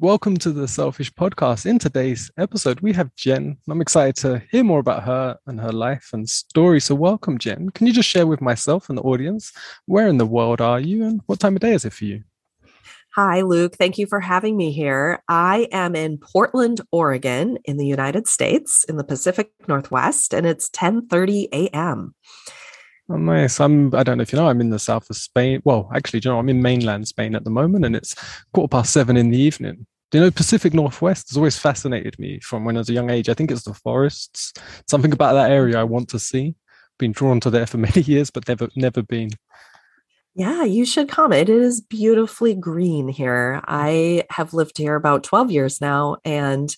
Welcome to the Selfish Podcast. In today's episode, we have Jen. I'm excited to hear more about her and her life and story. So, welcome, Jen. Can you just share with myself and the audience where in the world are you and what time of day is it for you? Hi, Luke. Thank you for having me here. I am in Portland, Oregon, in the United States, in the Pacific Northwest, and it's 10:30 a.m. Oh, uh, nice. I'm. I don't know if you know. I'm in the south of Spain. Well, actually, you know, I'm in mainland Spain at the moment, and it's quarter past seven in the evening. Do you know Pacific Northwest has always fascinated me from when I was a young age. I think it's the forests. Something about that area I want to see. Been drawn to there for many years, but never never been. Yeah, you should come. It is beautifully green here. I have lived here about 12 years now, and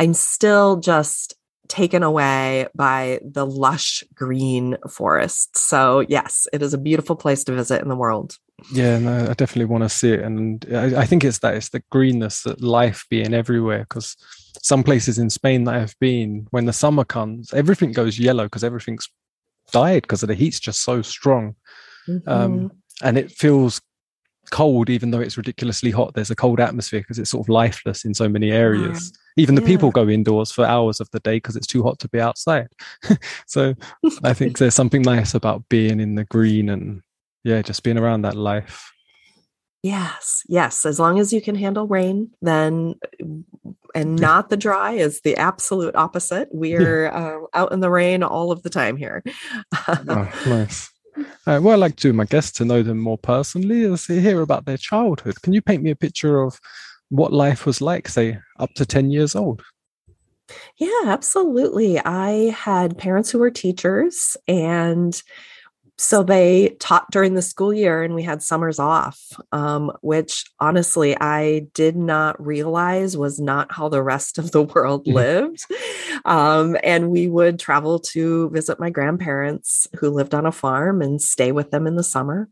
I'm still just taken away by the lush green forests. So, yes, it is a beautiful place to visit in the world. Yeah, no, I definitely want to see it. And I, I think it's that it's the greenness, that life being everywhere. Because some places in Spain that I've been, when the summer comes, everything goes yellow because everything's died because the heat's just so strong. Mm-hmm. Um, and it feels cold even though it's ridiculously hot there's a cold atmosphere because it's sort of lifeless in so many areas. Even the yeah. people go indoors for hours of the day because it's too hot to be outside. So i think there's something nice about being in the green and yeah just being around that life. Yes yes as long as you can handle rain then and not the dry is the absolute opposite. We're uh, out in the rain all of the time here. Oh, nice uh, what I like to my guests to know them more personally is to hear about their childhood. Can you paint me a picture of what life was like, say, up to 10 years old? Yeah, absolutely. I had parents who were teachers and so they taught during the school year and we had summers off um, which honestly i did not realize was not how the rest of the world lived um, and we would travel to visit my grandparents who lived on a farm and stay with them in the summer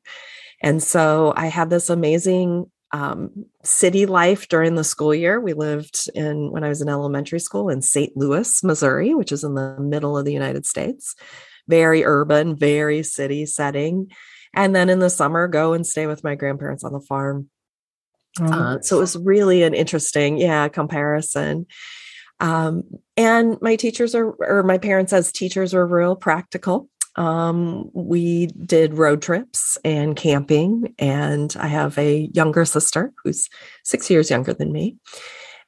and so i had this amazing um, city life during the school year. We lived in, when I was in elementary school, in St. Louis, Missouri, which is in the middle of the United States very urban, very city setting. And then in the summer, go and stay with my grandparents on the farm. Oh, uh, so it was really an interesting, yeah, comparison. Um, and my teachers are, or my parents as teachers were real practical. Um, we did road trips and camping, and I have a younger sister who's six years younger than me.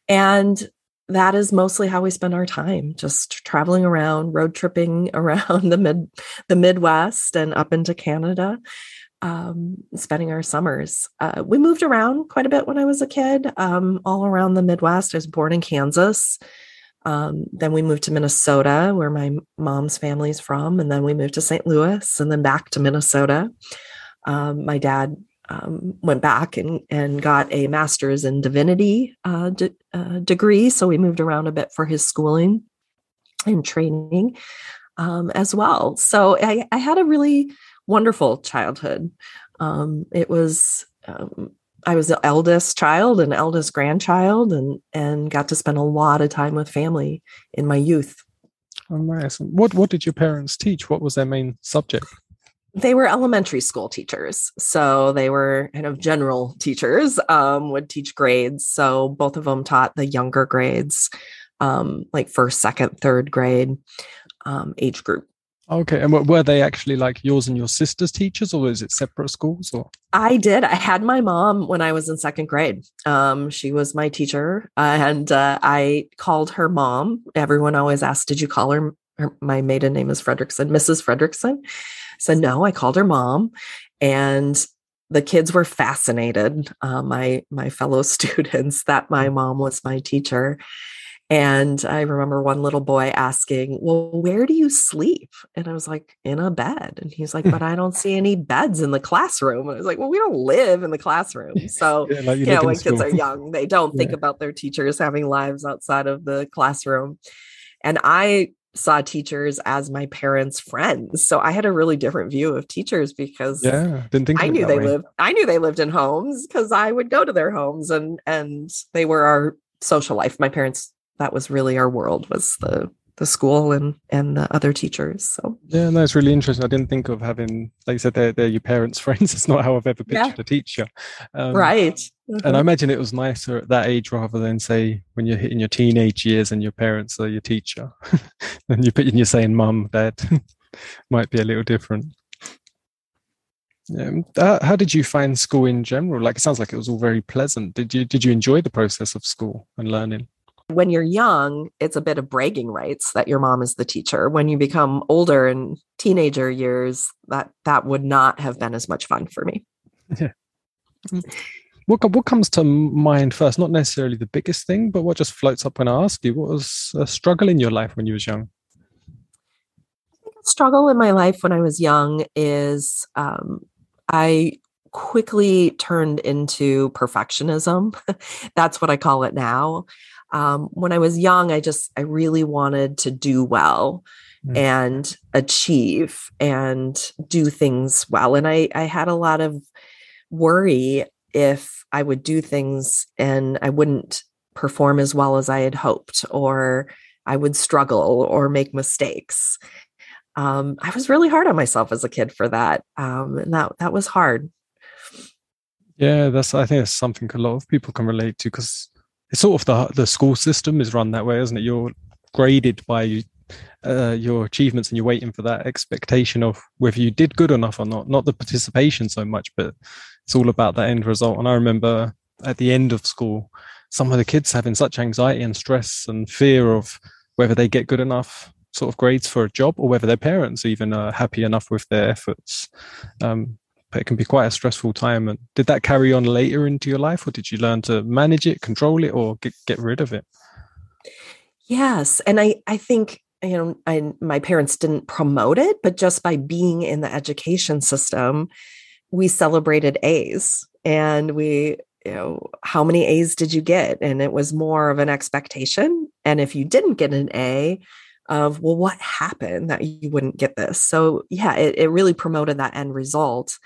And that is mostly how we spend our time just traveling around road tripping around the mid the midwest and up into canada um, spending our summers. Uh, we moved around quite a bit when i was a kid um, all around the midwest. I was born in kansas. Um, then we moved to minnesota where my mom's family's from and then we moved to st louis and then back to minnesota. Um, my dad um, went back and, and got a master's in divinity uh, de- uh, degree. So we moved around a bit for his schooling and training um, as well. So I, I, had a really wonderful childhood. Um, it was um, I was the eldest child and eldest grandchild, and and got to spend a lot of time with family in my youth. Oh, nice. What what did your parents teach? What was their main subject? They were elementary school teachers so they were kind of general teachers um, would teach grades. So both of them taught the younger grades um, like first second third grade um, age group. Okay and were they actually like yours and your sister's teachers or was it separate schools or? I did. I had my mom when i was in second grade. Um, she was my teacher and uh, i called her mom. Everyone always asked did you call her, her my maiden name is fredrickson mrs fredrickson said no. I called her mom, and the kids were fascinated. Uh, my my fellow students that my mom was my teacher. And I remember one little boy asking, Well, where do you sleep? And I was like, In a bed. And he's like, But I don't see any beds in the classroom. And I was like, Well, we don't live in the classroom. So, yeah, like you, know, when kids are young, they don't yeah. think about their teachers having lives outside of the classroom. And I saw teachers as my parents' friends. So I had a really different view of teachers because yeah, didn't think I knew they way. lived I knew they lived in homes because I would go to their homes and and they were our social life. My parents that was really our world was the the school and and the other teachers. So yeah, no, it's really interesting. I didn't think of having, like you said, they're, they're your parents' friends. It's not how I've ever pictured yeah. a teacher. Um, right. Mm-hmm. And I mm-hmm. imagine it was nicer at that age rather than say when you're hitting your teenage years and your parents are your teacher, and you're you're saying mum, dad, might be a little different. Yeah. Uh, how did you find school in general? Like, it sounds like it was all very pleasant. Did you did you enjoy the process of school and learning? When you're young, it's a bit of bragging rights that your mom is the teacher. When you become older in teenager years, that that would not have been as much fun for me. Yeah. What what comes to mind first? Not necessarily the biggest thing, but what just floats up when I ask you. What was a struggle in your life when you was young? struggle in my life when I was young is um, I quickly turned into perfectionism. That's what I call it now. Um, when I was young, I just, I really wanted to do well mm. and achieve and do things well. And I, I had a lot of worry if I would do things and I wouldn't perform as well as I had hoped, or I would struggle or make mistakes um, I was really hard on myself as a kid for that, um, and that that was hard. Yeah, that's I think it's something a lot of people can relate to because it's sort of the the school system is run that way, isn't it? You're graded by uh, your achievements, and you're waiting for that expectation of whether you did good enough or not. Not the participation so much, but it's all about that end result. And I remember at the end of school, some of the kids having such anxiety and stress and fear of whether they get good enough sort of grades for a job or whether their parents even are happy enough with their efforts. Um, it can be quite a stressful time. And did that carry on later into your life, or did you learn to manage it, control it, or get, get rid of it? Yes, and I I think you know I, my parents didn't promote it, but just by being in the education system, we celebrated A's and we you know how many A's did you get, and it was more of an expectation. And if you didn't get an A, of well what happened that you wouldn't get this? So yeah it, it really promoted that end result.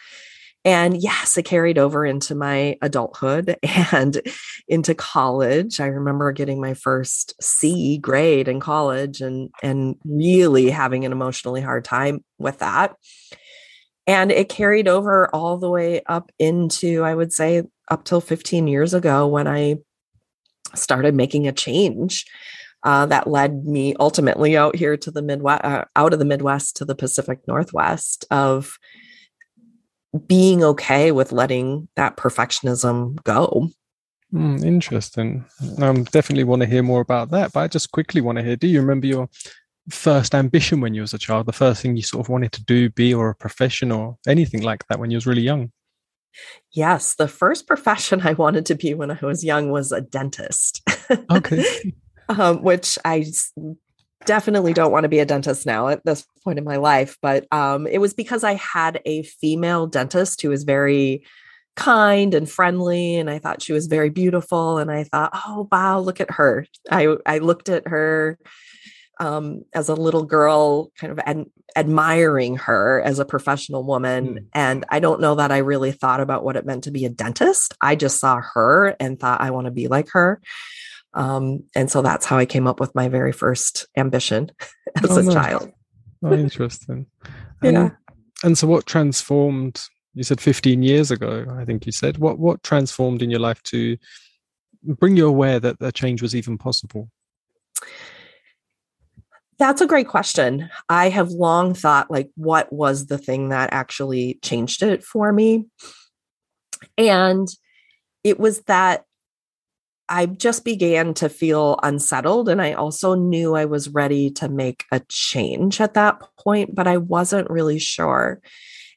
And yes it carried over into my adulthood and into college. I remember getting my first c grade in college and and really having an emotionally hard time with that. And it carried over all the way up into i would say up till 15 years ago when i started making a change uh, that led me ultimately out here to the Midwest, uh, out of the Midwest to the Pacific Northwest of being okay with letting that perfectionism go. Mm, interesting. Um, definitely want to hear more about that. But I just quickly want to hear: Do you remember your first ambition when you was a child? The first thing you sort of wanted to do, be, or a profession, or anything like that when you was really young? Yes, the first profession I wanted to be when I was young was a dentist. Okay. um, which I definitely don't want to be a dentist now at this point in my life. But um, it was because I had a female dentist who was very kind and friendly and I thought she was very beautiful and I thought oh wow look at her I I looked at her um, as a little girl kind of ad- admiring her as a professional woman mm. and I don't know that I really thought about what it meant to be a dentist I just saw her and thought I want to be like her um, and so that's how I came up with my very first ambition as oh, a child. Oh, interesting. And, yeah. And so, what transformed? You said 15 years ago. I think you said what what transformed in your life to bring you aware that a change was even possible. That's a great question. I have long thought like what was the thing that actually changed it for me? And it was that I just began to feel unsettled. And I also knew I was ready to make a change at that point, but I wasn't really sure.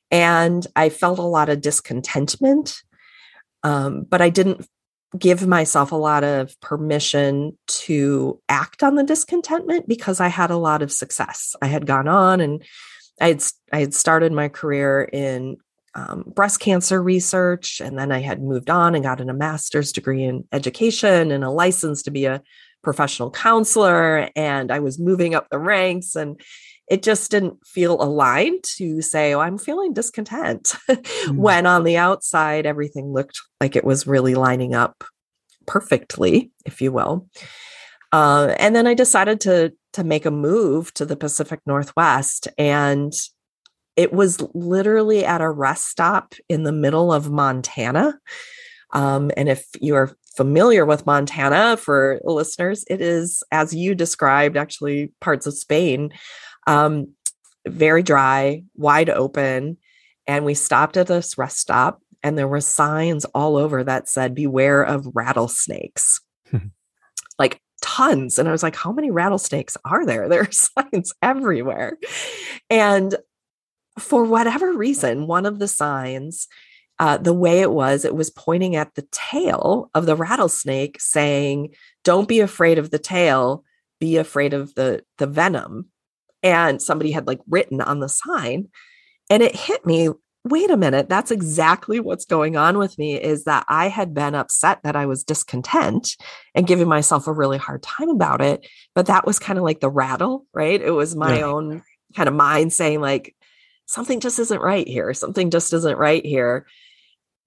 And I felt a lot of discontentment, um, but I didn't give myself a lot of permission to act on the discontentment because I had a lot of success. I had gone on and I had I had started my career in um, breast cancer research. And then I had moved on and gotten a master's degree in education and a license to be a professional counselor. And I was moving up the ranks. And it just didn't feel aligned to say, oh, I'm feeling discontent. mm when on the outside, everything looked like it was really lining up perfectly, if you will. Uh, and then I decided to to make a move to the Pacific Northwest, and it was literally at a rest stop in the middle of Montana. Um, and if you're familiar with Montana, for listeners, it is as you described, actually parts of Spain, um, very dry, wide open. And we stopped at this rest stop, and there were signs all over that said, "Beware of rattlesnakes." like tons. And I was like, how many rattlesnakes are there? There are signs everywhere. And for whatever reason, one of the signs, uh, the way it was, it was pointing at the tail of the rattlesnake, saying, Don't be afraid of the tail, be afraid of the, the venom. And somebody had like written on the sign. And it hit me wait a minute that's exactly what's going on with me is that i had been upset that i was discontent and giving myself a really hard time about it but that was kind of like the rattle right it was my yeah. own kind of mind saying like something just isn't right here something just isn't right here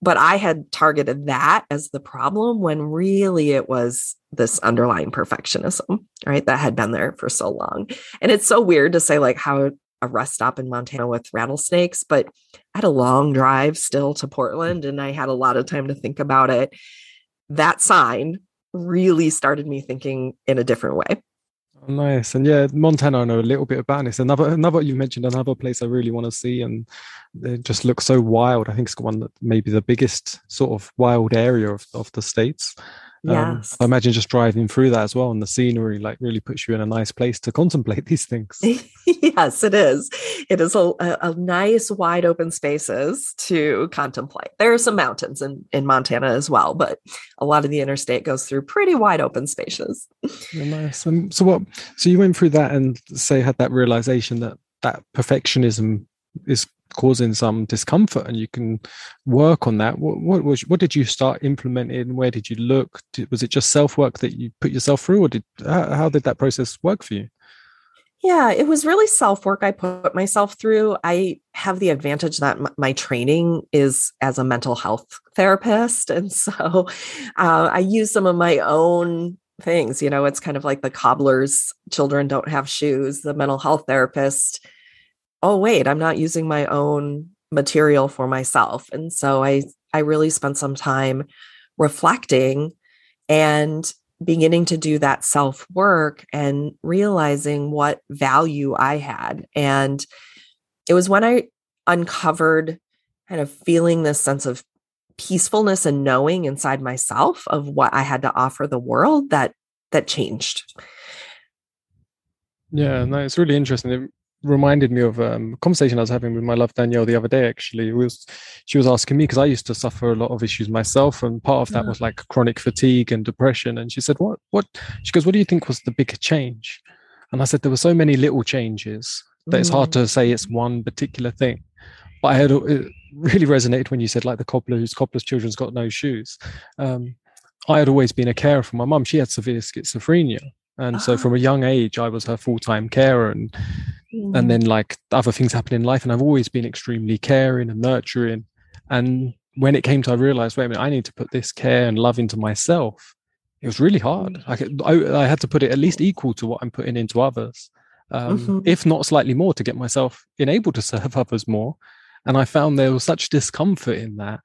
but i had targeted that as the problem when really it was this underlying perfectionism right that had been there for so long and it's so weird to say like how a rest stop in Montana with rattlesnakes, but I had a long drive still to Portland and I had a lot of time to think about it. That sign really started me thinking in a different way. Nice. And yeah, Montana, I know a little bit about. And It's another, another you've mentioned another place I really want to see, and it just looks so wild. I think it's one that maybe the biggest sort of wild area of, of the states. Um, yes. I imagine just driving through that as well, and the scenery like really puts you in a nice place to contemplate these things. yes, it is. It is a, a, a, nice, wide open spaces to contemplate. There are some mountains in, in Montana as well, but a lot of the interstate goes through pretty wide open spaces. Yeah, nice. Um, so what? So you went through that and say had that realization that that perfectionism is causing some discomfort and you can work on that what, what was what did you start implementing where did you look did, was it just self work that you put yourself through or did how, how did that process work for you yeah, it was really self work I put myself through. I have the advantage that m- my training is as a mental health therapist. And so uh, I use some of my own things. You know, it's kind of like the cobbler's children don't have shoes, the mental health therapist oh wait i'm not using my own material for myself. And so i i really spent some time reflecting and beginning to do that self work and realizing what value i had. And it was when i uncovered kind of feeling this sense of peacefulness and knowing inside myself of what i had to offer the world that that changed. Yeah no it's really interesting reminded me of um, a conversation I was having with my love Danielle the other day. Actually, it was she was asking me because I used to suffer a lot of issues myself, and part of that yeah. was like chronic fatigue and depression. And she said, "What? What?" She goes, "What do you think was the big change?" And I said, "There were so many little changes that mm. it's hard to mm. say it's one particular thing." But I had it really resonated when you said like the cobbler whose cobbler's children's got no shoes. Um, I had always been a carer for my mum. She had severe schizophrenia. And so from a young age, I was her full-time carer and mm. and then like other things happen in life. And I've always been extremely caring and nurturing. And when it came to I realized, wait a minute, I need to put this care and love into myself. It was really hard. I, could, I, I had to put it at least equal to what I'm putting into others, um, mm-hmm. if not slightly more, to get myself enabled to serve others more. And I found there was such discomfort in that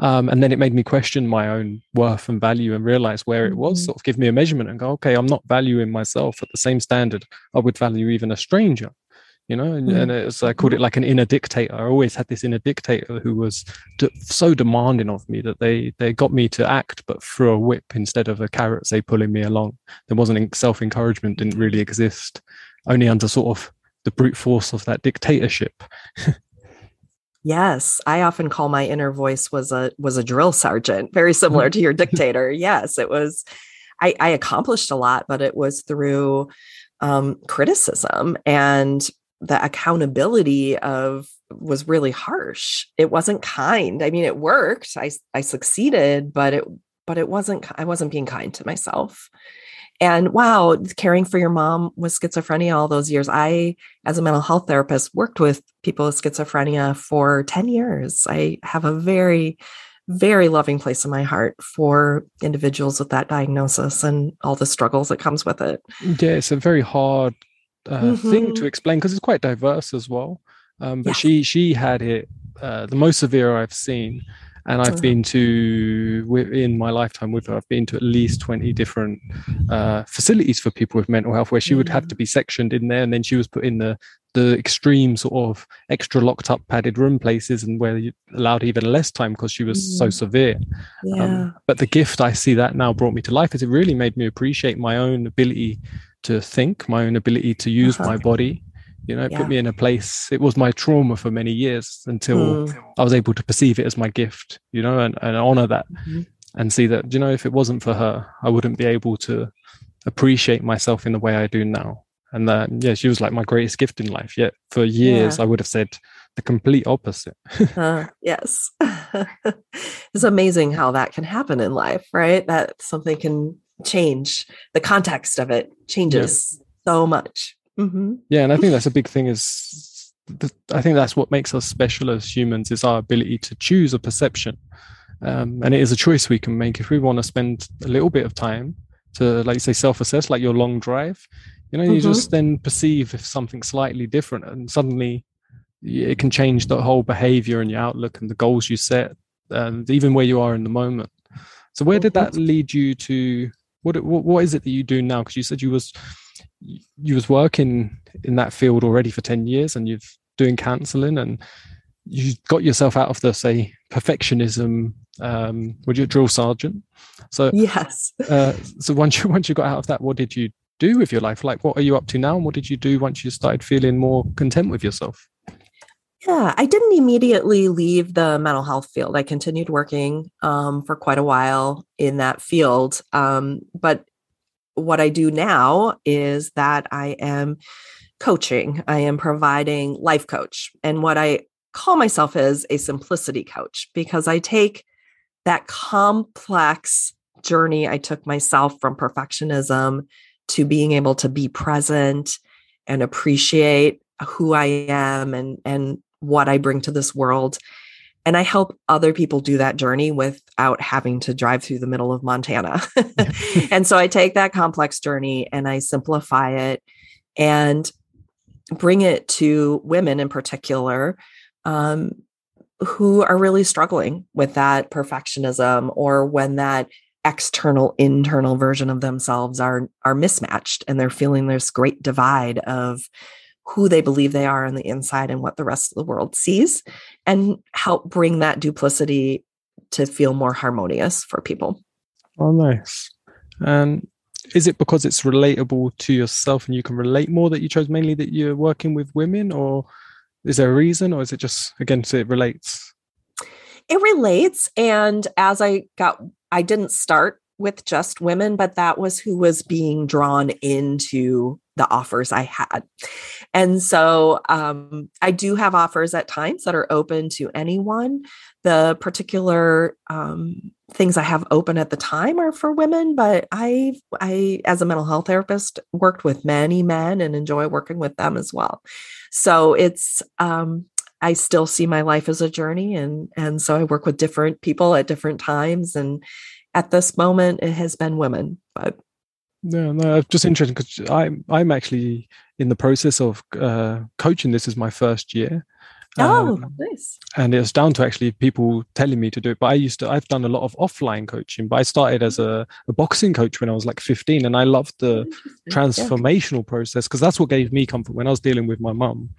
um, and then it made me question my own worth and value and realize where it was, mm-hmm. sort of give me a measurement and go, okay, I'm not valuing myself at the same standard I would value even a stranger. You know, and, mm-hmm. and it's, I called it like an inner dictator. I always had this inner dictator who was de- so demanding of me that they they got me to act, but through a whip instead of a carrot, say pulling me along. There wasn't self encouragement, didn't really exist, only under sort of the brute force of that dictatorship. Yes, I often call my inner voice was a was a drill sergeant, very similar to your dictator. Yes, it was. I, I accomplished a lot, but it was through um, criticism and the accountability of was really harsh. It wasn't kind. I mean, it worked. I I succeeded, but it but it wasn't. I wasn't being kind to myself. And wow, caring for your mom with schizophrenia all those years. I, as a mental health therapist, worked with people with schizophrenia for 10 years. I have a very very loving place in my heart for individuals with that diagnosis and all the struggles that comes with it. Yeah, it's a very hard uh, mm-hmm. thing to explain because it's quite diverse as well. Um, but she she had it uh, the most severe I've seen, and I've been to in my lifetime with her. I've been to at least twenty different uh, facilities for people with mental health, where she would have to be sectioned in there, and then she was put in the the extreme sort of extra locked up padded room places and where you allowed even less time because she was mm. so severe um, yeah. Um, but the gift i see that now brought me to life is it really made me appreciate my own ability to think my own ability to use uh-huh. my body you know it yeah. put me in a place it was my trauma for many years until mm. i was able to perceive it as my gift you know and, and honor that mm-hmm. and see that you know if it wasn't for her i wouldn't be able to appreciate myself in the way i do now and that yeah she was like my greatest gift in life yet for years yeah. i would have said the complete opposite uh, yes it's amazing how that can happen in life right that something can change the context of it changes yeah. so much mm-hmm. yeah and i think that's a big thing is i think that's what makes us special as humans is our ability to choose a perception um, and it is a choice we can make if we want to spend a little bit of time to like you say self-assess like your long drive you know, you mm-hmm. just then perceive if something slightly different, and suddenly it can change the whole behavior and your outlook and the goals you set, and even where you are in the moment. So, where did that mm-hmm. lead you to? What what, what is it that you do now? Because you said you was you was working in that field already for ten years, and you've doing counselling, and you got yourself out of the say perfectionism. Um, would you drill sergeant? So yes. uh, so once you once you got out of that, what did you do with your life? Like, what are you up to now? And what did you do once you started feeling more content with yourself? Yeah, I didn't immediately leave the mental health field. I continued working um, for quite a while in that field. Um, but what I do now is that I am coaching, I am providing life coach. And what I call myself is a simplicity coach because I take that complex journey I took myself from perfectionism to being able to be present and appreciate who I am and and what I bring to this world. And I help other people do that journey without having to drive through the middle of Montana. and so I take that complex journey and I simplify it and bring it to women in particular um, who are really struggling with that perfectionism or when that external internal version of themselves are are mismatched and they're feeling this great divide of who they believe they are on the inside and what the rest of the world sees and help bring that duplicity to feel more harmonious for people. Oh nice. And is it because it's relatable to yourself and you can relate more that you chose mainly that you're working with women or is there a reason or is it just again so it relates? It relates and as i got I didn't start with just women, but that was who was being drawn into the offers I had. And so um, I do have offers at times that are open to anyone. The particular um, things I have open at the time are for women, but I, I, as a mental health therapist, worked with many men and enjoy working with them as well. So it's um, I still see my life as a journey and and so I work with different people at different times and at this moment it has been women but no no just interesting because I'm I'm actually in the process of uh, coaching this is my first year Oh, um, nice. And it's down to actually people telling me to do it. But I used to, I've done a lot of offline coaching, but I started as a, a boxing coach when I was like 15. And I loved the transformational yeah. process because that's what gave me comfort when I was dealing with my mum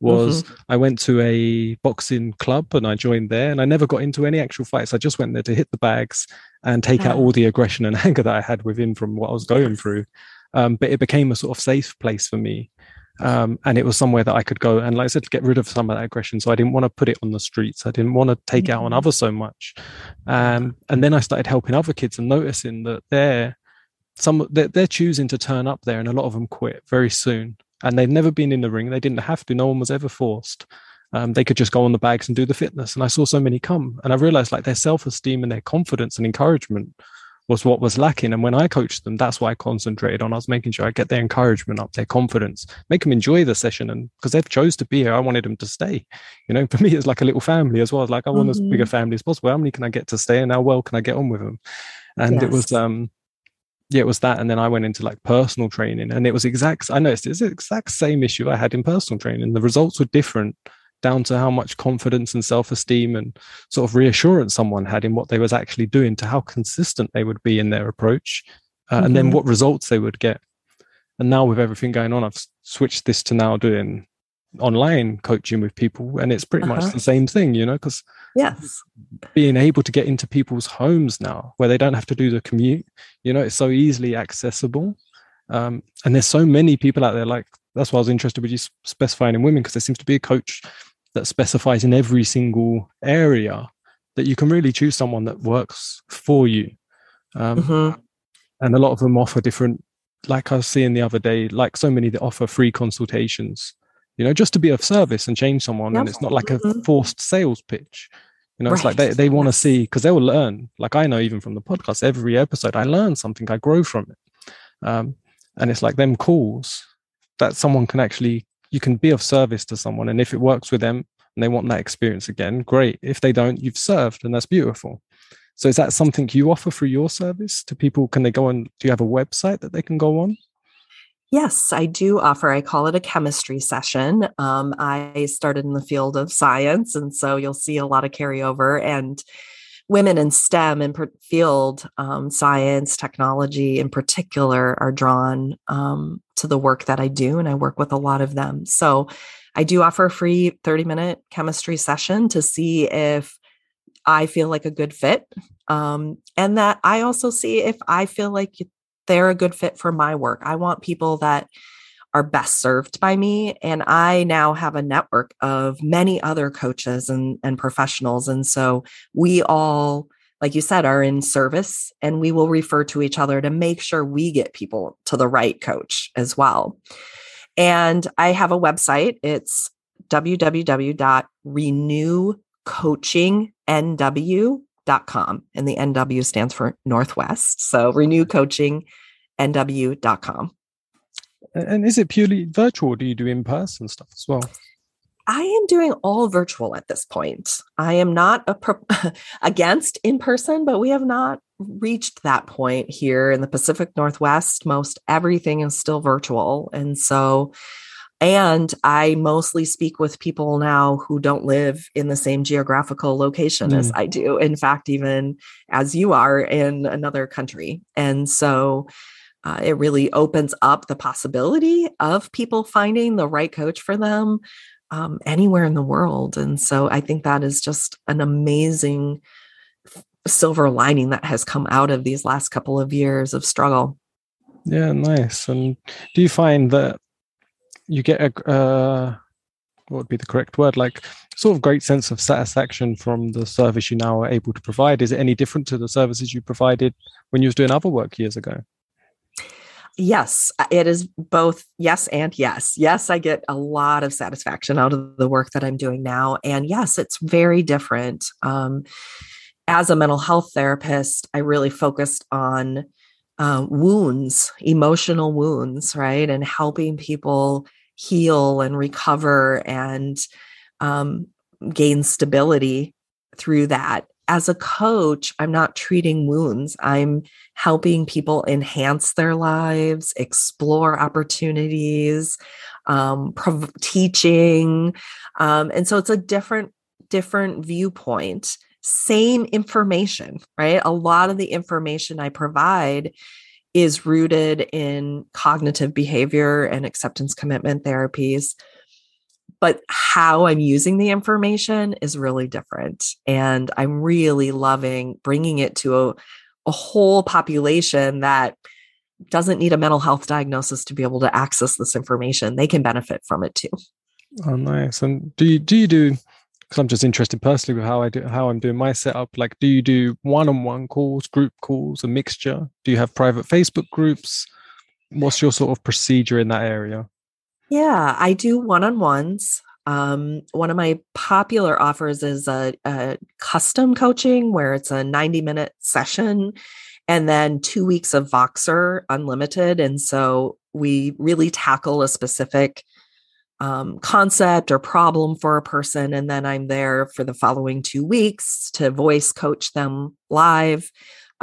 was mm-hmm. I went to a boxing club and I joined there and I never got into any actual fights. I just went there to hit the bags and take out all the aggression and anger that I had within from what I was going through. Um, but it became a sort of safe place for me um, and it was somewhere that I could go and, like I said, get rid of some of that aggression. So I didn't want to put it on the streets. I didn't want to take out on mm-hmm. others so much. Um, and then I started helping other kids and noticing that they're some they're, they're choosing to turn up there, and a lot of them quit very soon. And they've never been in the ring. They didn't have to. No one was ever forced. Um, they could just go on the bags and do the fitness. And I saw so many come, and I realized like their self esteem and their confidence and encouragement was what was lacking. And when I coached them, that's what I concentrated on. I was making sure I get their encouragement up, their confidence, make them enjoy the session. And because they've chose to be here, I wanted them to stay. You know, for me, it's like a little family as well. It's like I want mm-hmm. as big a mm-hmm. family as possible. How many can I get to stay and how well can I get on with them? And yes. it was um yeah, it was that. And then I went into like personal training and it was exact I noticed it's the exact same issue I had in personal training. The results were different down to how much confidence and self-esteem and sort of reassurance someone had in what they was actually doing to how consistent they would be in their approach uh, mm-hmm. and then mm-hmm. what results they would get and now with everything going on i've switched this to now doing online coaching with people and it's pretty uh-huh. much the same thing you know because yes being able to get into people's homes now where they don't have to do the commute you know it's so easily accessible um, and there's so many people out there like that's why i was interested with you specifying in women because there seems to be a coach that specifies in every single area that you can really choose someone that works for you. Um, mm-hmm. And a lot of them offer different, like I was seeing the other day, like so many that offer free consultations, you know, just to be of service and change someone. Yep. And it's not like a mm-hmm. forced sales pitch. You know, right. it's like they, they want to see because they will learn. Like I know even from the podcast, every episode I learn something, I grow from it. Um, and it's like them calls that someone can actually you can be of service to someone and if it works with them and they want that experience again great if they don't you've served and that's beautiful so is that something you offer through your service to people can they go on do you have a website that they can go on Yes, I do offer. I call it a chemistry session. Um, I started in the field of science, and so you'll see a lot of carryover. And women in STEM and field um, science, technology in particular, are drawn um, to the work that I do, and I work with a lot of them. So I do offer a free 30 minute chemistry session to see if I feel like a good fit. Um, and that I also see if I feel like they're a good fit for my work. I want people that are best served by me. And I now have a network of many other coaches and, and professionals. And so we all, like you said, are in service and we will refer to each other to make sure we get people to the right coach as well. And I have a website. It's www.renewcoachingnw.com. And the NW stands for Northwest. So renewcoachingnw.com. And is it purely virtual? Or do you do in person stuff as well? I am doing all virtual at this point. I am not a pro- against in person, but we have not reached that point here in the Pacific Northwest. Most everything is still virtual. And so, and I mostly speak with people now who don't live in the same geographical location mm. as I do. In fact, even as you are in another country. And so, uh, it really opens up the possibility of people finding the right coach for them um, anywhere in the world. And so I think that is just an amazing silver lining that has come out of these last couple of years of struggle. Yeah, nice. And do you find that you get a uh, what would be the correct word? Like sort of great sense of satisfaction from the service you now are able to provide. Is it any different to the services you provided when you was doing other work years ago? Yes, uh, it is both yes and yes. Yes, I get a lot of satisfaction out of the work that I'm doing now. And yes, it's very different. Um, as a mental health therapist, I really focused on uh, wounds, emotional wounds, right? And helping people heal and recover and um, gain stability through that as a coach, I'm not treating wounds. I'm helping people enhance their lives, explore opportunities, um, prov- teaching. Um, and so it's a different, different viewpoint. Same information, right? A lot of the information I provide is rooted in cognitive behavior and acceptance commitment therapies but how I'm using the information is really different. And I'm really loving bringing it to a, a whole population that doesn't need a mental health diagnosis to be able to access this information. They can benefit from it too. Oh, nice. And do you do you do? Because I'm just interested personally with how I do how I'm doing my setup. Like, do you do one-on-one calls, group calls, a mixture? Do you have private Facebook groups? What's your sort of procedure in that area? Yeah, I do one on ones. Um, one of my popular offers is a, a, custom coaching where it's a 90 minute session and then two weeks of Voxer Unlimited. And so we really tackle a specific um, concept or problem for a person. And then I'm there for the following two weeks to voice coach them live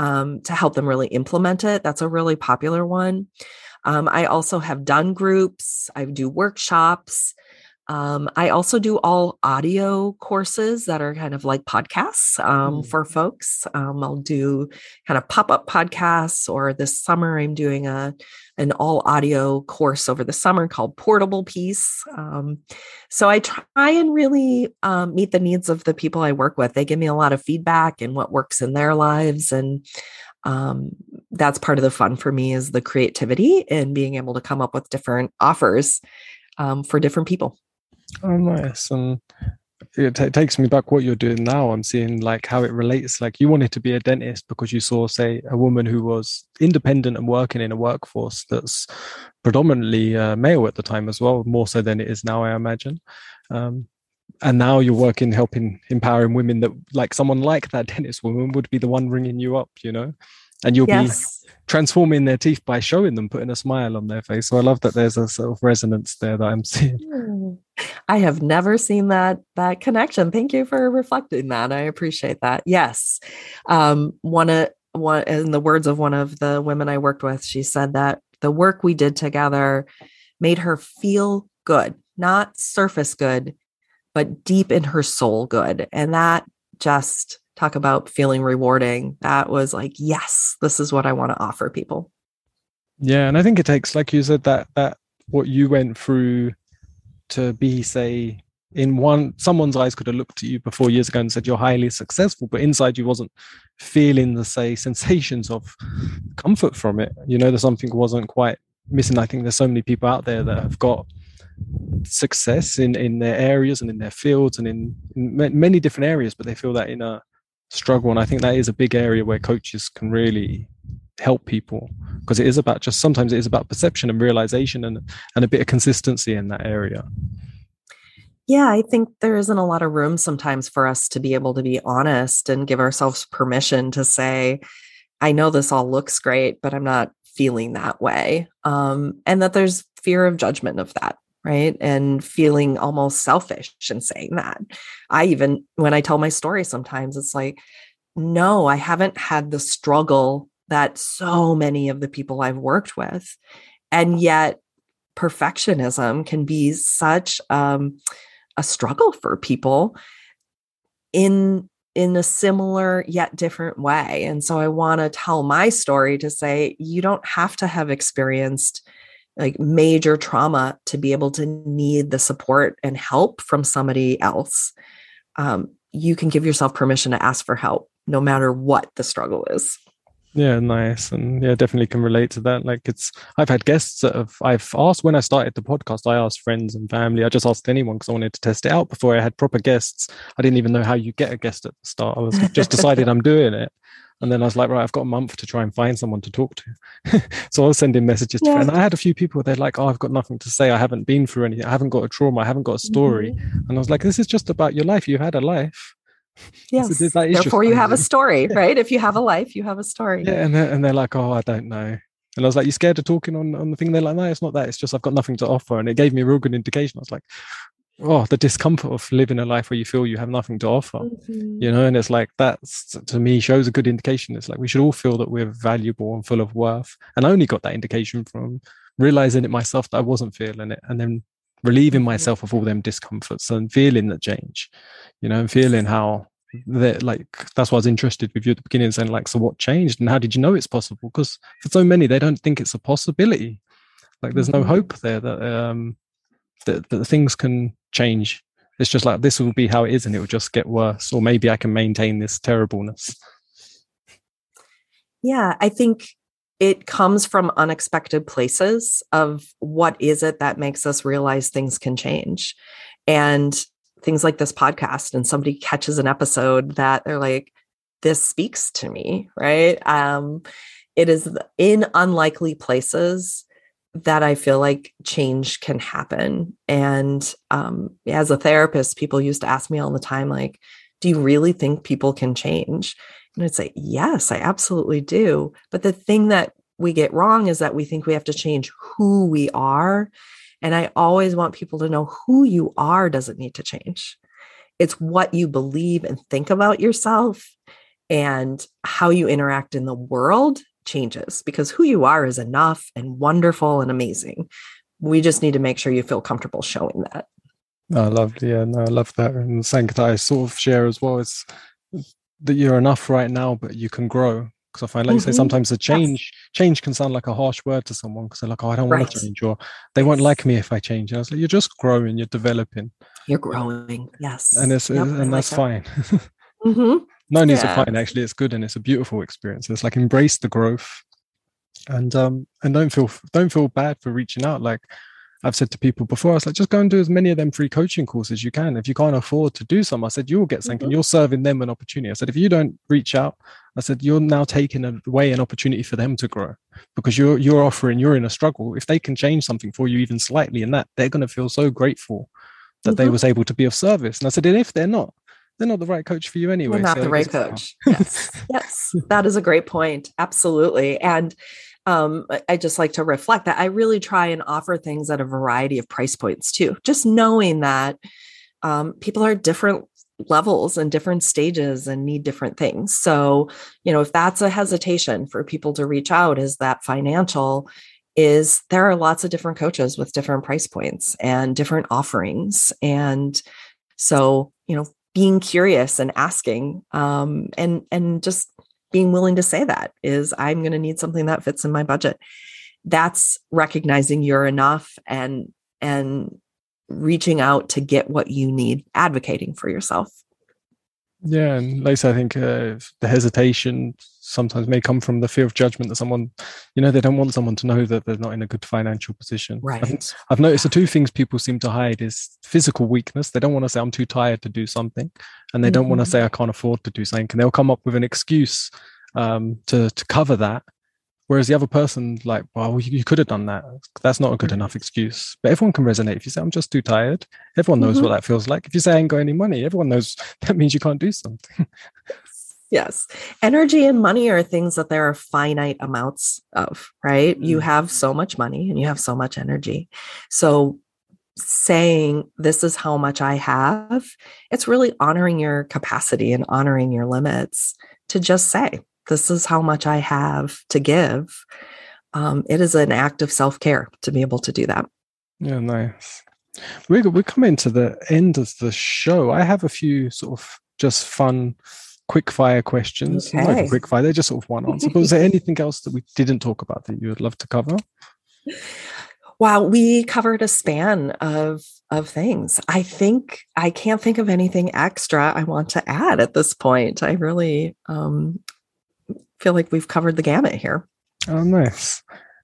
um, to help them really implement it. That's a really popular one. Um, I also have done groups, I do workshops. Um, I also do all audio courses that are kind of like podcasts um, mm. for folks. Um, I'll do kind of pop up podcasts, or this summer I'm doing a an all audio course over the summer called Portable Peace. Um, so I try and really um, meet the needs of the people I work with. They give me a lot of feedback and what works in their lives, and um, that's part of the fun for me is the creativity and being able to come up with different offers for different people. Oh, nice. And it t- takes me back what you're doing now. I'm seeing like how it relates. Like you wanted to be a dentist because you saw, say, a woman who was independent and working in a workforce that's predominantly uh, male at the time as well, more so than it is now, I imagine. Um, and now you're working, helping, empowering women that, like someone like that dentist woman, would be the one ringing you up, you know, and you'll yes. be transforming their teeth by showing them, putting a smile on their face. So I love that there's a sort of resonance there that I'm seeing. Hmm. I have never seen that that connection. Thank you for reflecting that. I appreciate that. Yes, um, one of one in the words of one of the women I worked with, she said that the work we did together made her feel good, not surface good, but deep in her soul good, and that just talk about feeling rewarding. That was like, yes, this is what I want to offer people. Yeah, and I think it takes, like you said, that that what you went through to be, say, in one someone's eyes could have looked at you before years ago and said you're highly successful, but inside you wasn't feeling the say sensations of comfort from it. You know, there's something wasn't quite missing. I think there's so many people out there that have got success in in their areas and in their fields and in, in many different areas, but they feel that in a struggle. And I think that is a big area where coaches can really help people because it is about just sometimes it is about perception and realization and and a bit of consistency in that area. Yeah, I think there isn't a lot of room sometimes for us to be able to be honest and give ourselves permission to say, I know this all looks great, but I'm not feeling that way. Um, and that there's fear of judgment of that right? And feeling almost selfish and saying that. I even, when I tell my story, sometimes it's like, no, I haven't had the struggle that so many of the people I've worked with. And yet, perfectionism can be such um, a struggle for people in in a similar yet different way and so i want to tell my story to say you don't have to have experienced like major trauma to be able to need the support and help from somebody else, um, you can give yourself permission to ask for help no matter what the struggle is. Yeah, nice. And yeah, definitely can relate to that. Like it's I've had guests that have I've asked when I started the podcast, I asked friends and family. I just asked anyone because I wanted to test it out before I had proper guests. I didn't even know how you get a guest at the start. I was just decided I'm doing it. And then I was like, right, I've got a month to try and find someone to talk to. so I was sending messages yeah. to. And I had a few people, they're like, oh, I've got nothing to say. I haven't been through anything. I haven't got a trauma. I haven't got a story. Mm-hmm. And I was like, this is just about your life. You had a life. Yes. Therefore, you have a story, right? If you have a life, you have a story. Yeah. And they're, and they're like, oh, I don't know. And I was like, you scared of talking on, on the thing? They're like, no, it's not that. It's just I've got nothing to offer. And it gave me a real good indication. I was like, oh the discomfort of living a life where you feel you have nothing to offer mm-hmm. you know and it's like that's to me shows a good indication it's like we should all feel that we're valuable and full of worth and i only got that indication from realizing it myself that i wasn't feeling it and then relieving mm-hmm. myself of all them discomforts and feeling the change you know and feeling how that like that's why I was interested with you at the beginning saying like so what changed and how did you know it's possible because for so many they don't think it's a possibility like there's no mm-hmm. hope there that um that, that things can change. It's just like this will be how it is, and it will just get worse. Or maybe I can maintain this terribleness. Yeah, I think it comes from unexpected places of what is it that makes us realize things can change. And things like this podcast, and somebody catches an episode that they're like, this speaks to me, right? Um, it is in unlikely places that I feel like change can happen. And um, as a therapist, people used to ask me all the time, like, do you really think people can change? And I'd say, Yes, I absolutely do. But the thing that we get wrong is that we think we have to change who we are. And I always want people to know who you are doesn't need to change. It's what you believe and think about yourself and how you interact in the world changes because who you are is enough and wonderful and amazing. We just need to make sure you feel comfortable showing that. I love Yeah, no, I love that. And something that I sort of share as well is that you're enough right now, but you can grow. Because I find, like mm-hmm. you say, mm-hmm. sometimes the change yes. change can sound like a harsh word to someone because they're like, "Oh, I don't right. want to change," or "They yes. won't like me if I change." And I was like, "You're just growing. You're developing. You're growing. Yes, and it's yep, and that's fine. mm-hmm. No needs yeah. to find. Actually, it's good and it's a beautiful experience. It's like embrace the growth, and um and don't feel don't feel bad for reaching out. Like I've said to people before, I was like, just go and do as many of them free coaching courses you can. If you can't afford to do some, I said, you'll get something. Mm-hmm. You're serving them an opportunity. I said, if you don't reach out, I said, you're now taking away an opportunity for them to grow because you're you're offering, you're in a struggle. If they can change something for you even slightly in that, they're going to feel so grateful that mm-hmm. they was able to be of service. And I said, and if they're not, they're not the right coach for you anyway. They're not so the right coach. yes. yes. That is a great point. Absolutely. And um, I just like to reflect that I really try and offer things at a variety of price points too. Just knowing that um, people are different levels and different stages and need different things. So, you know, if that's a hesitation for people to reach out, is that financial? Is there are lots of different coaches with different price points and different offerings. And so, you know, being curious and asking um, and and just being willing to say that is i'm going to need something that fits in my budget. That's recognizing you're enough and and reaching out to get what you need advocating for yourself. Yeah and like i think uh, the hesitation sometimes may come from the fear of judgment that someone you know they don't want someone to know that they're not in a good financial position right i've noticed the two things people seem to hide is physical weakness they don't want to say i'm too tired to do something and they mm-hmm. don't want to say i can't afford to do something and they'll come up with an excuse um, to to cover that Whereas the other person, like, well, you, you, could have done that. That's not a good enough excuse. But everyone can resonate. If you say, I'm just too tired, everyone knows mm-hmm. what that feels like. If you say, I ain't got any money, everyone knows that means you can't do something. Yes. Energy and money are things that there are finite amounts of, right? Mm-hmm. You have so much money and you have so much energy. So saying this is how much I have, it's really honoring your capacity and honoring your limits to just say, this is how much I have to give. Um, it is an act of self care to be able to do that. Yeah, nice. We're, we're coming to the end of the show. I have a few sort of just fun, quick fire questions. Okay. Not quick fire, they're just sort of one answer. but was there anything else that we didn't talk about that you would love to cover? Wow, we covered a span of of things. I think I can't think of anything extra I want to add at this point. I really um, feel like we've covered the gamut here. Oh, nice.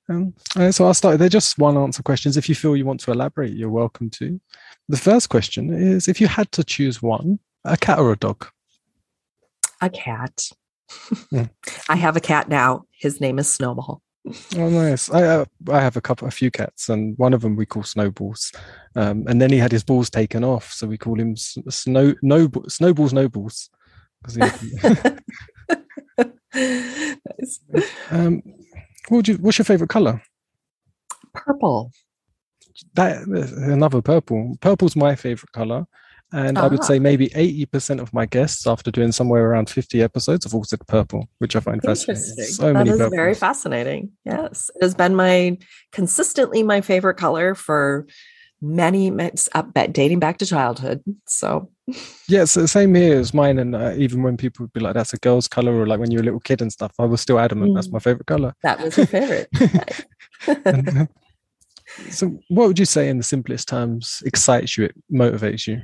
Um, so I'll start. They're just one answer questions. If you feel you want to elaborate, you're welcome to. The first question is if you had to choose one, a cat or a dog? A cat. Mm. I have a cat now. His name is Snowball. Oh, nice. I uh, I have a couple, a few cats, and one of them we call Snowballs. Um, and then he had his balls taken off, so we call him Snow no, Snowballs Nobles. nice. Um, what you, what's your favorite color? Purple. That another purple. Purple's my favorite color. And I would say ah. maybe 80% of my guests, after doing somewhere around 50 episodes, have all said purple, which I find fascinating. So that is purples. very fascinating. Yes. It has been my consistently my favorite color for many, months, dating back to childhood. So, yeah, so same here as mine. And uh, even when people would be like, that's a girl's color, or like when you're a little kid and stuff, I was still adamant mm. that's my favorite color. That was your favorite. and, uh, so, what would you say in the simplest terms excites you, it motivates you?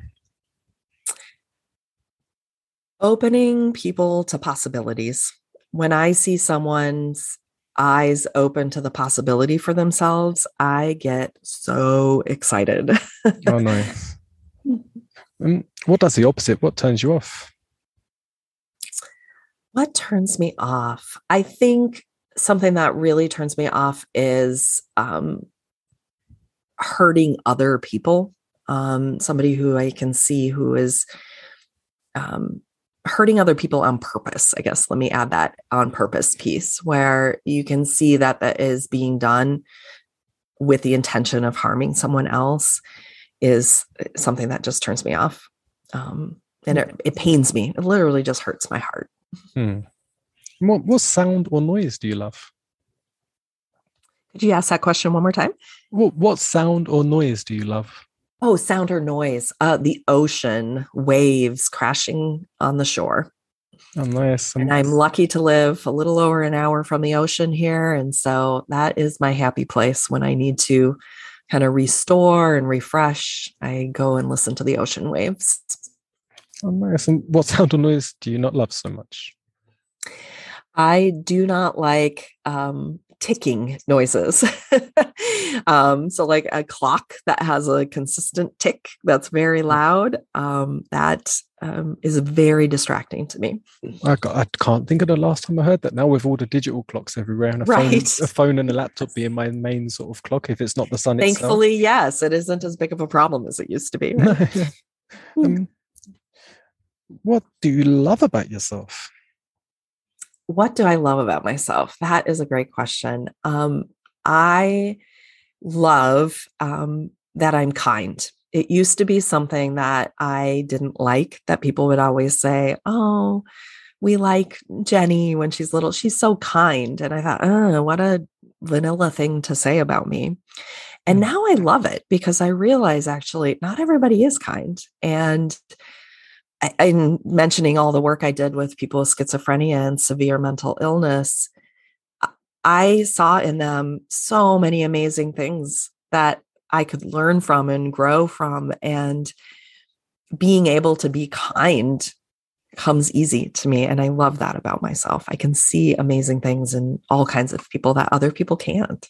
Opening people to possibilities. When I see someone's eyes open to the possibility for themselves, I get so excited. oh, nice. Um, what does the opposite? What turns you off? What turns me off? I think something that really turns me off is um, hurting other people. Um, somebody who I can see who is um, hurting other people on purpose. I guess let me add that on purpose piece where you can see that that is being done with the intention of harming someone else is something that just turns me off. Um, and it, it pains me. It literally just hurts my heart. Hmm. What, what sound or noise do you love? Did you ask that question one more time? What, what sound or noise do you love? Oh, sound or noise. Uh, the ocean, waves crashing on the shore. Oh, nice. And I'm lucky to live a little over an hour from the ocean here. And so that is my happy place when I need to kind of restore and refresh. I go and listen to the ocean waves. Oh, nice. And what sound or noise do you not love so much? I do not like um, ticking noises. um, so, like a clock that has a consistent tick that's very mm. loud, um, that um, is very distracting to me. I, got, I, can't think of the last time I heard that. Now with all the digital clocks everywhere and a, right. phone, a phone and a laptop being my main sort of clock, if it's not the sun Thankfully, itself. yes, it isn't as big of a problem as it used to be. Right? um, what do you love about yourself? What do I love about myself? That is a great question. Um, I love um, that I'm kind. It used to be something that I didn't like, that people would always say, Oh, we like Jenny when she's little. She's so kind. And I thought, oh, what a vanilla thing to say about me. And mm. now I love it because I realize actually not everybody is kind. And in mentioning all the work I did with people with schizophrenia and severe mental illness, I saw in them so many amazing things that I could learn from and grow from. And being able to be kind comes easy to me. And I love that about myself. I can see amazing things in all kinds of people that other people can't.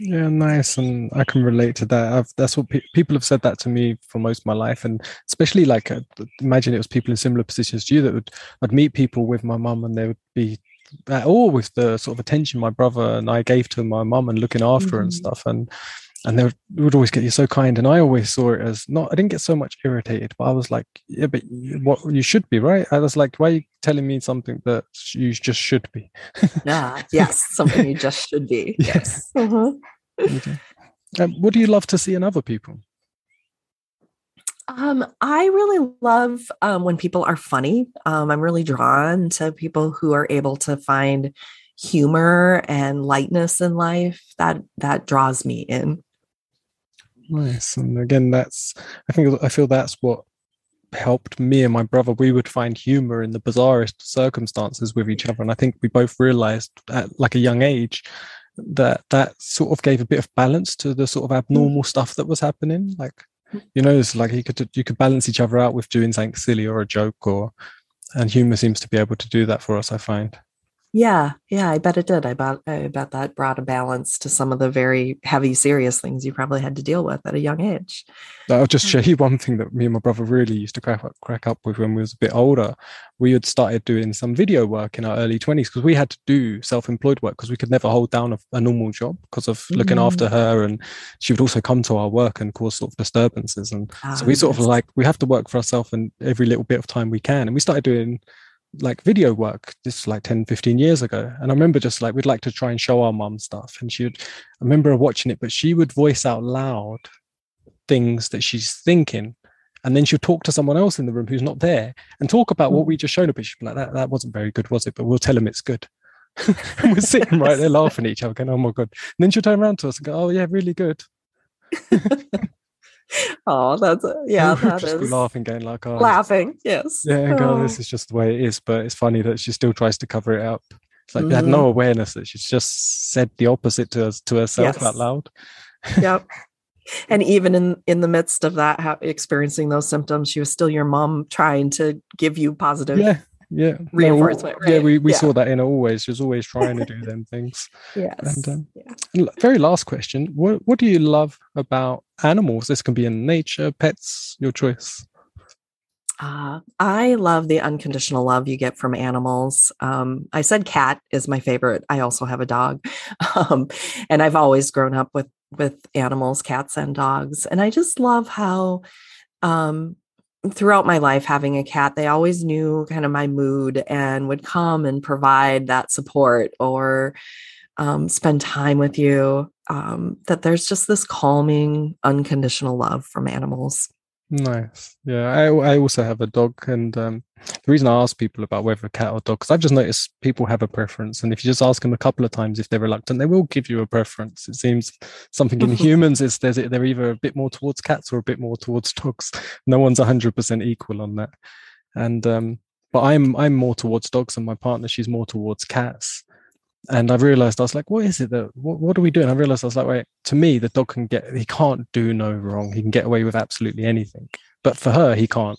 Yeah, nice, and I can relate to that. I've, that's what pe- people have said that to me for most of my life, and especially like uh, imagine it was people in similar positions to you that would I'd meet people with my mum, and they would be at all with the sort of attention my brother and I gave to my mum and looking after mm-hmm. and stuff, and and they would, would, always get you so kind, and I always saw it as not. I didn't get so much irritated, but I was like, yeah, but what you should be right. I was like, why are you telling me something that you just should be? yeah, yes, something you just should be. Yes. Uh-huh. okay. Um, what do you love to see in other people? Um, I really love um, when people are funny. Um, I'm really drawn to people who are able to find humor and lightness in life. That that draws me in. Nice, and again, that's I think I feel that's what helped me and my brother. We would find humor in the bizarrest circumstances with each other, and I think we both realized at like a young age that that sort of gave a bit of balance to the sort of mm. abnormal mm. stuff that was happening. Like, you know, it's like you could you could balance each other out with doing something silly or a joke, or and humor seems to be able to do that for us. I find. Yeah, yeah, I bet it did. I bet I bet that brought a balance to some of the very heavy, serious things you probably had to deal with at a young age. I'll just show you one thing that me and my brother really used to crack up, crack up with when we was a bit older. We had started doing some video work in our early twenties because we had to do self-employed work because we could never hold down a, a normal job because of looking after mm. her, and she would also come to our work and cause sort of disturbances. And oh, so we sort yes. of like we have to work for ourselves and every little bit of time we can. And we started doing like video work this like 10 15 years ago. And i remember just like we'd like to try and show our mum stuff. And she would i remember watching it but she would voice out loud things that she's thinking. And then she'll talk to someone else in the room who's not there and talk about what we mm. just showed her but she'd be like that, that wasn't very good was it? But we'll tell them it's good. And we're sitting right there laughing at each other going oh my god. And then she'll turn around to us and go oh yeah really good oh, that's a, yeah, that just is laughing, going like, oh, laughing, yes. Yeah, oh. This is just the way it is. But it's funny that she still tries to cover it up. It's like mm-hmm. had no mm-hmm. awareness that she's just said the opposite to us to herself yes. out loud. yep. And even in in the midst of that, how, experiencing those symptoms, she was still your mom trying to give you positive. Yeah, yeah reinforcement no, right? yeah we, we yeah. saw that in always she was always trying to do them things yes and, um, yeah. very last question what, what do you love about animals this can be in nature pets your choice uh, I love the unconditional love you get from animals. Um, I said cat is my favorite. I also have a dog, um, and I've always grown up with with animals, cats and dogs. And I just love how um, throughout my life having a cat they always knew kind of my mood and would come and provide that support or um, spend time with you um, that there's just this calming unconditional love from animals Nice. Yeah, I I also have a dog, and um, the reason I ask people about whether a cat or dog, because I've just noticed people have a preference, and if you just ask them a couple of times if they're reluctant, they will give you a preference. It seems something in humans is there's they're either a bit more towards cats or a bit more towards dogs. No one's hundred percent equal on that, and um, but I'm I'm more towards dogs, and my partner she's more towards cats and I realized I was like, what is it that what, what are we doing? I realized I was like, wait, to me, the dog can get he can't do no wrong. He can get away with absolutely anything. But for her, he can't.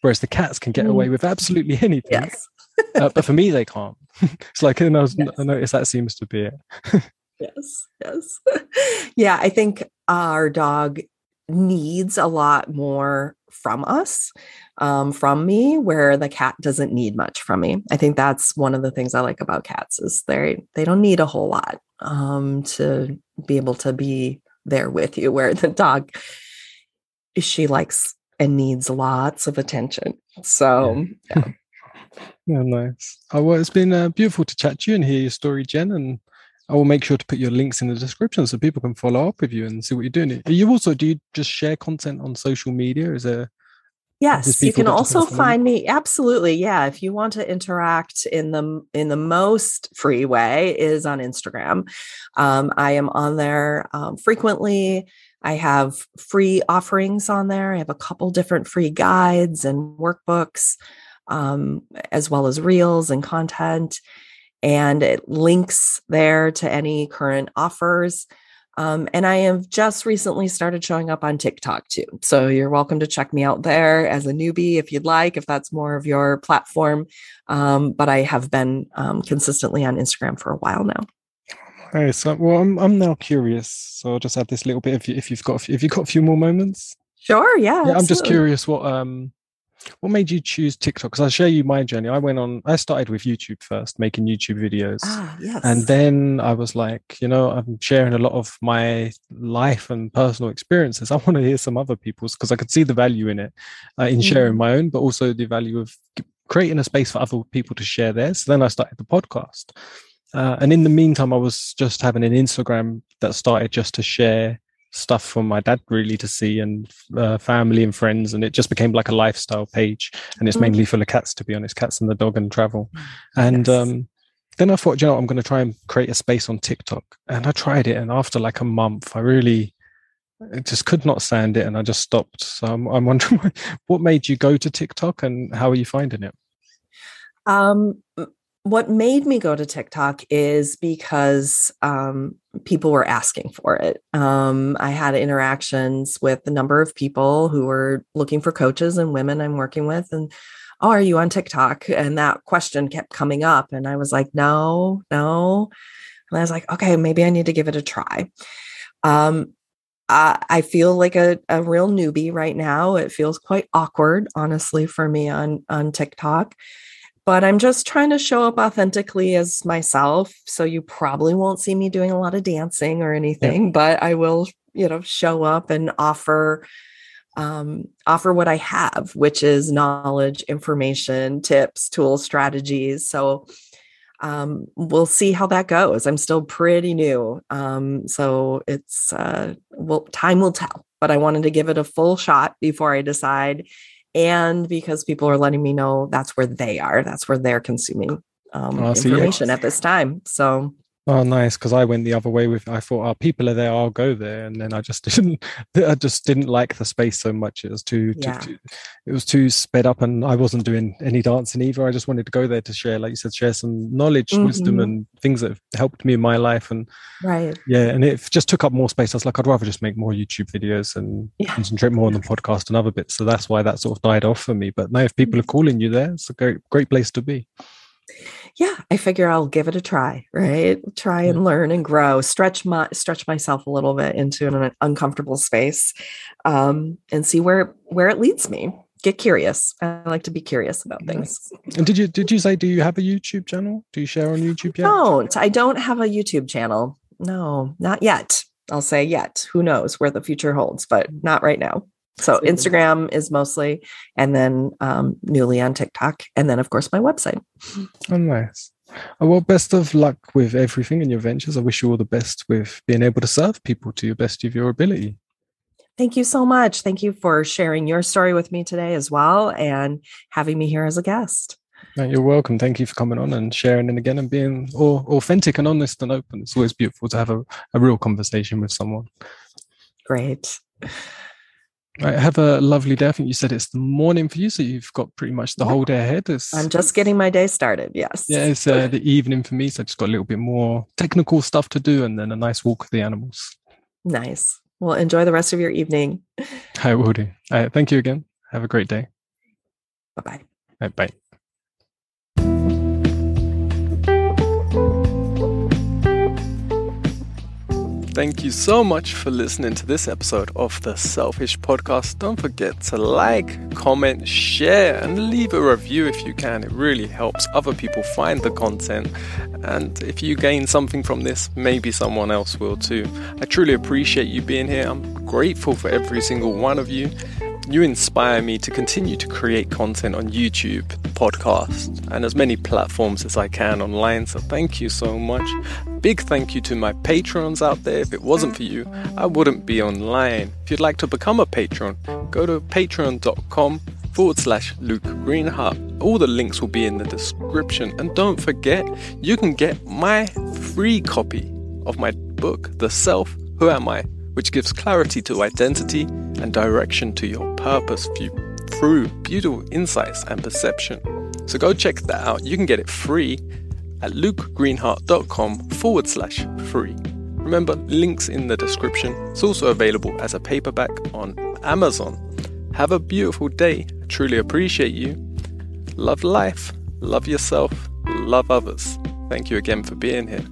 Whereas the cats can get mm. away with absolutely anything. Yes. uh, but for me, they can't. it's like and I, was, yes. I noticed that seems to be it. yes, yes. yeah, I think our dog needs a lot more from us um, from me where the cat doesn't need much from me. I think that's one of the things i like about cats is they they don't need a whole lot um, to be able to be there with you where the dog she likes and needs lots of attention. So yeah, yeah. yeah nice. Oh, well it's been uh, beautiful to chat to you and hear your story jen and I will make sure to put your links in the description so people can follow up with you and see what you're doing. You also do you just share content on social media? Is there Yes, you can also find me absolutely. Yeah, if you want to interact in the in the most free way is on Instagram. Um, I am on there um, frequently. I have free offerings on there. I have a couple different free guides and workbooks, um, as well as reels and content and it links there to any current offers. Um, and I have just recently started showing up on TikTok too. So you're welcome to check me out there as a newbie if you'd like, if that's more of your platform. Um, but I have been um, consistently on Instagram for a while now. Hey, so well, I'm I'm now curious. So I'll just add this little bit if you if you've got if you've got a few more moments. Sure. Yeah. Yeah. I'm just curious what um what made you choose TikTok? Because I'll share you my journey. I went on, I started with YouTube first, making YouTube videos. Ah, yes. And then I was like, you know, I'm sharing a lot of my life and personal experiences. I want to hear some other people's because I could see the value in it, uh, in sharing mm. my own, but also the value of creating a space for other people to share theirs. So then I started the podcast. Uh, and in the meantime, I was just having an Instagram that started just to share stuff for my dad really to see and uh, family and friends and it just became like a lifestyle page and it's mm. mainly full of cats to be honest cats and the dog and travel mm. and yes. um, then i thought you know i'm going to try and create a space on tiktok and i tried it and after like a month i really I just could not stand it and i just stopped so i'm, I'm wondering what made you go to tiktok and how are you finding it um what made me go to TikTok is because um, people were asking for it. Um, I had interactions with a number of people who were looking for coaches and women I'm working with, and oh, are you on TikTok? And that question kept coming up, and I was like, no, no. And I was like, okay, maybe I need to give it a try. Um, I, I feel like a, a real newbie right now. It feels quite awkward, honestly, for me on on TikTok but I'm just trying to show up authentically as myself. So you probably won't see me doing a lot of dancing or anything, yeah. but I will, you know, show up and offer um, offer what I have, which is knowledge, information, tips, tools, strategies. So um, we'll see how that goes. I'm still pretty new, um, so it's uh, well, time will tell. But I wanted to give it a full shot before I decide and because people are letting me know that's where they are, that's where they're consuming um, oh, information at this time. So Oh, nice. Because I went the other way with. I thought, oh, people are there. I'll go there, and then I just didn't. I just didn't like the space so much. It was too, yeah. too, too, It was too sped up, and I wasn't doing any dancing either. I just wanted to go there to share, like you said, share some knowledge, mm-hmm. wisdom, and things that have helped me in my life. And right, yeah, and it just took up more space. I was like, I'd rather just make more YouTube videos and yeah. concentrate more on the podcast and other bits. So that's why that sort of died off for me. But now, if people are mm-hmm. calling you there, it's a great, great place to be yeah, I figure I'll give it a try, right? Try and learn and grow, stretch my stretch myself a little bit into an uncomfortable space, um, and see where where it leads me. Get curious. I like to be curious about things. And did you did you say do you have a YouTube channel? Do you share on YouTube yet? I don't. I don't have a YouTube channel. No, not yet. I'll say yet. Who knows where the future holds, but not right now. So Instagram is mostly, and then um, newly on TikTok, and then of course my website. Oh, nice. Oh, well, best of luck with everything in your ventures. I wish you all the best with being able to serve people to your best of your ability. Thank you so much. Thank you for sharing your story with me today as well and having me here as a guest. You're welcome. Thank you for coming on and sharing and again and being authentic and honest and open. It's always beautiful to have a, a real conversation with someone. Great. Right, have a lovely day. I think you said it's the morning for you, so you've got pretty much the yeah. whole day ahead. It's, I'm just getting my day started. Yes. Yeah, it's uh, the evening for me, so I just got a little bit more technical stuff to do, and then a nice walk with the animals. Nice. Well, enjoy the rest of your evening. I will do. Right, thank you again. Have a great day. Bye bye. Right, bye. Thank you so much for listening to this episode of the Selfish Podcast. Don't forget to like, comment, share, and leave a review if you can. It really helps other people find the content. And if you gain something from this, maybe someone else will too. I truly appreciate you being here. I'm grateful for every single one of you. You inspire me to continue to create content on YouTube, podcast, and as many platforms as I can online. So thank you so much. Big thank you to my patrons out there. If it wasn't for you, I wouldn't be online. If you'd like to become a patron, go to patreon.com forward slash Luke Greenheart. All the links will be in the description. And don't forget, you can get my free copy of my book, The Self Who Am I? Which gives clarity to identity and direction to your purpose through beautiful insights and perception. So go check that out. You can get it free at lukegreenheart.com forward slash free. Remember, links in the description. It's also available as a paperback on Amazon. Have a beautiful day. I truly appreciate you. Love life, love yourself, love others. Thank you again for being here.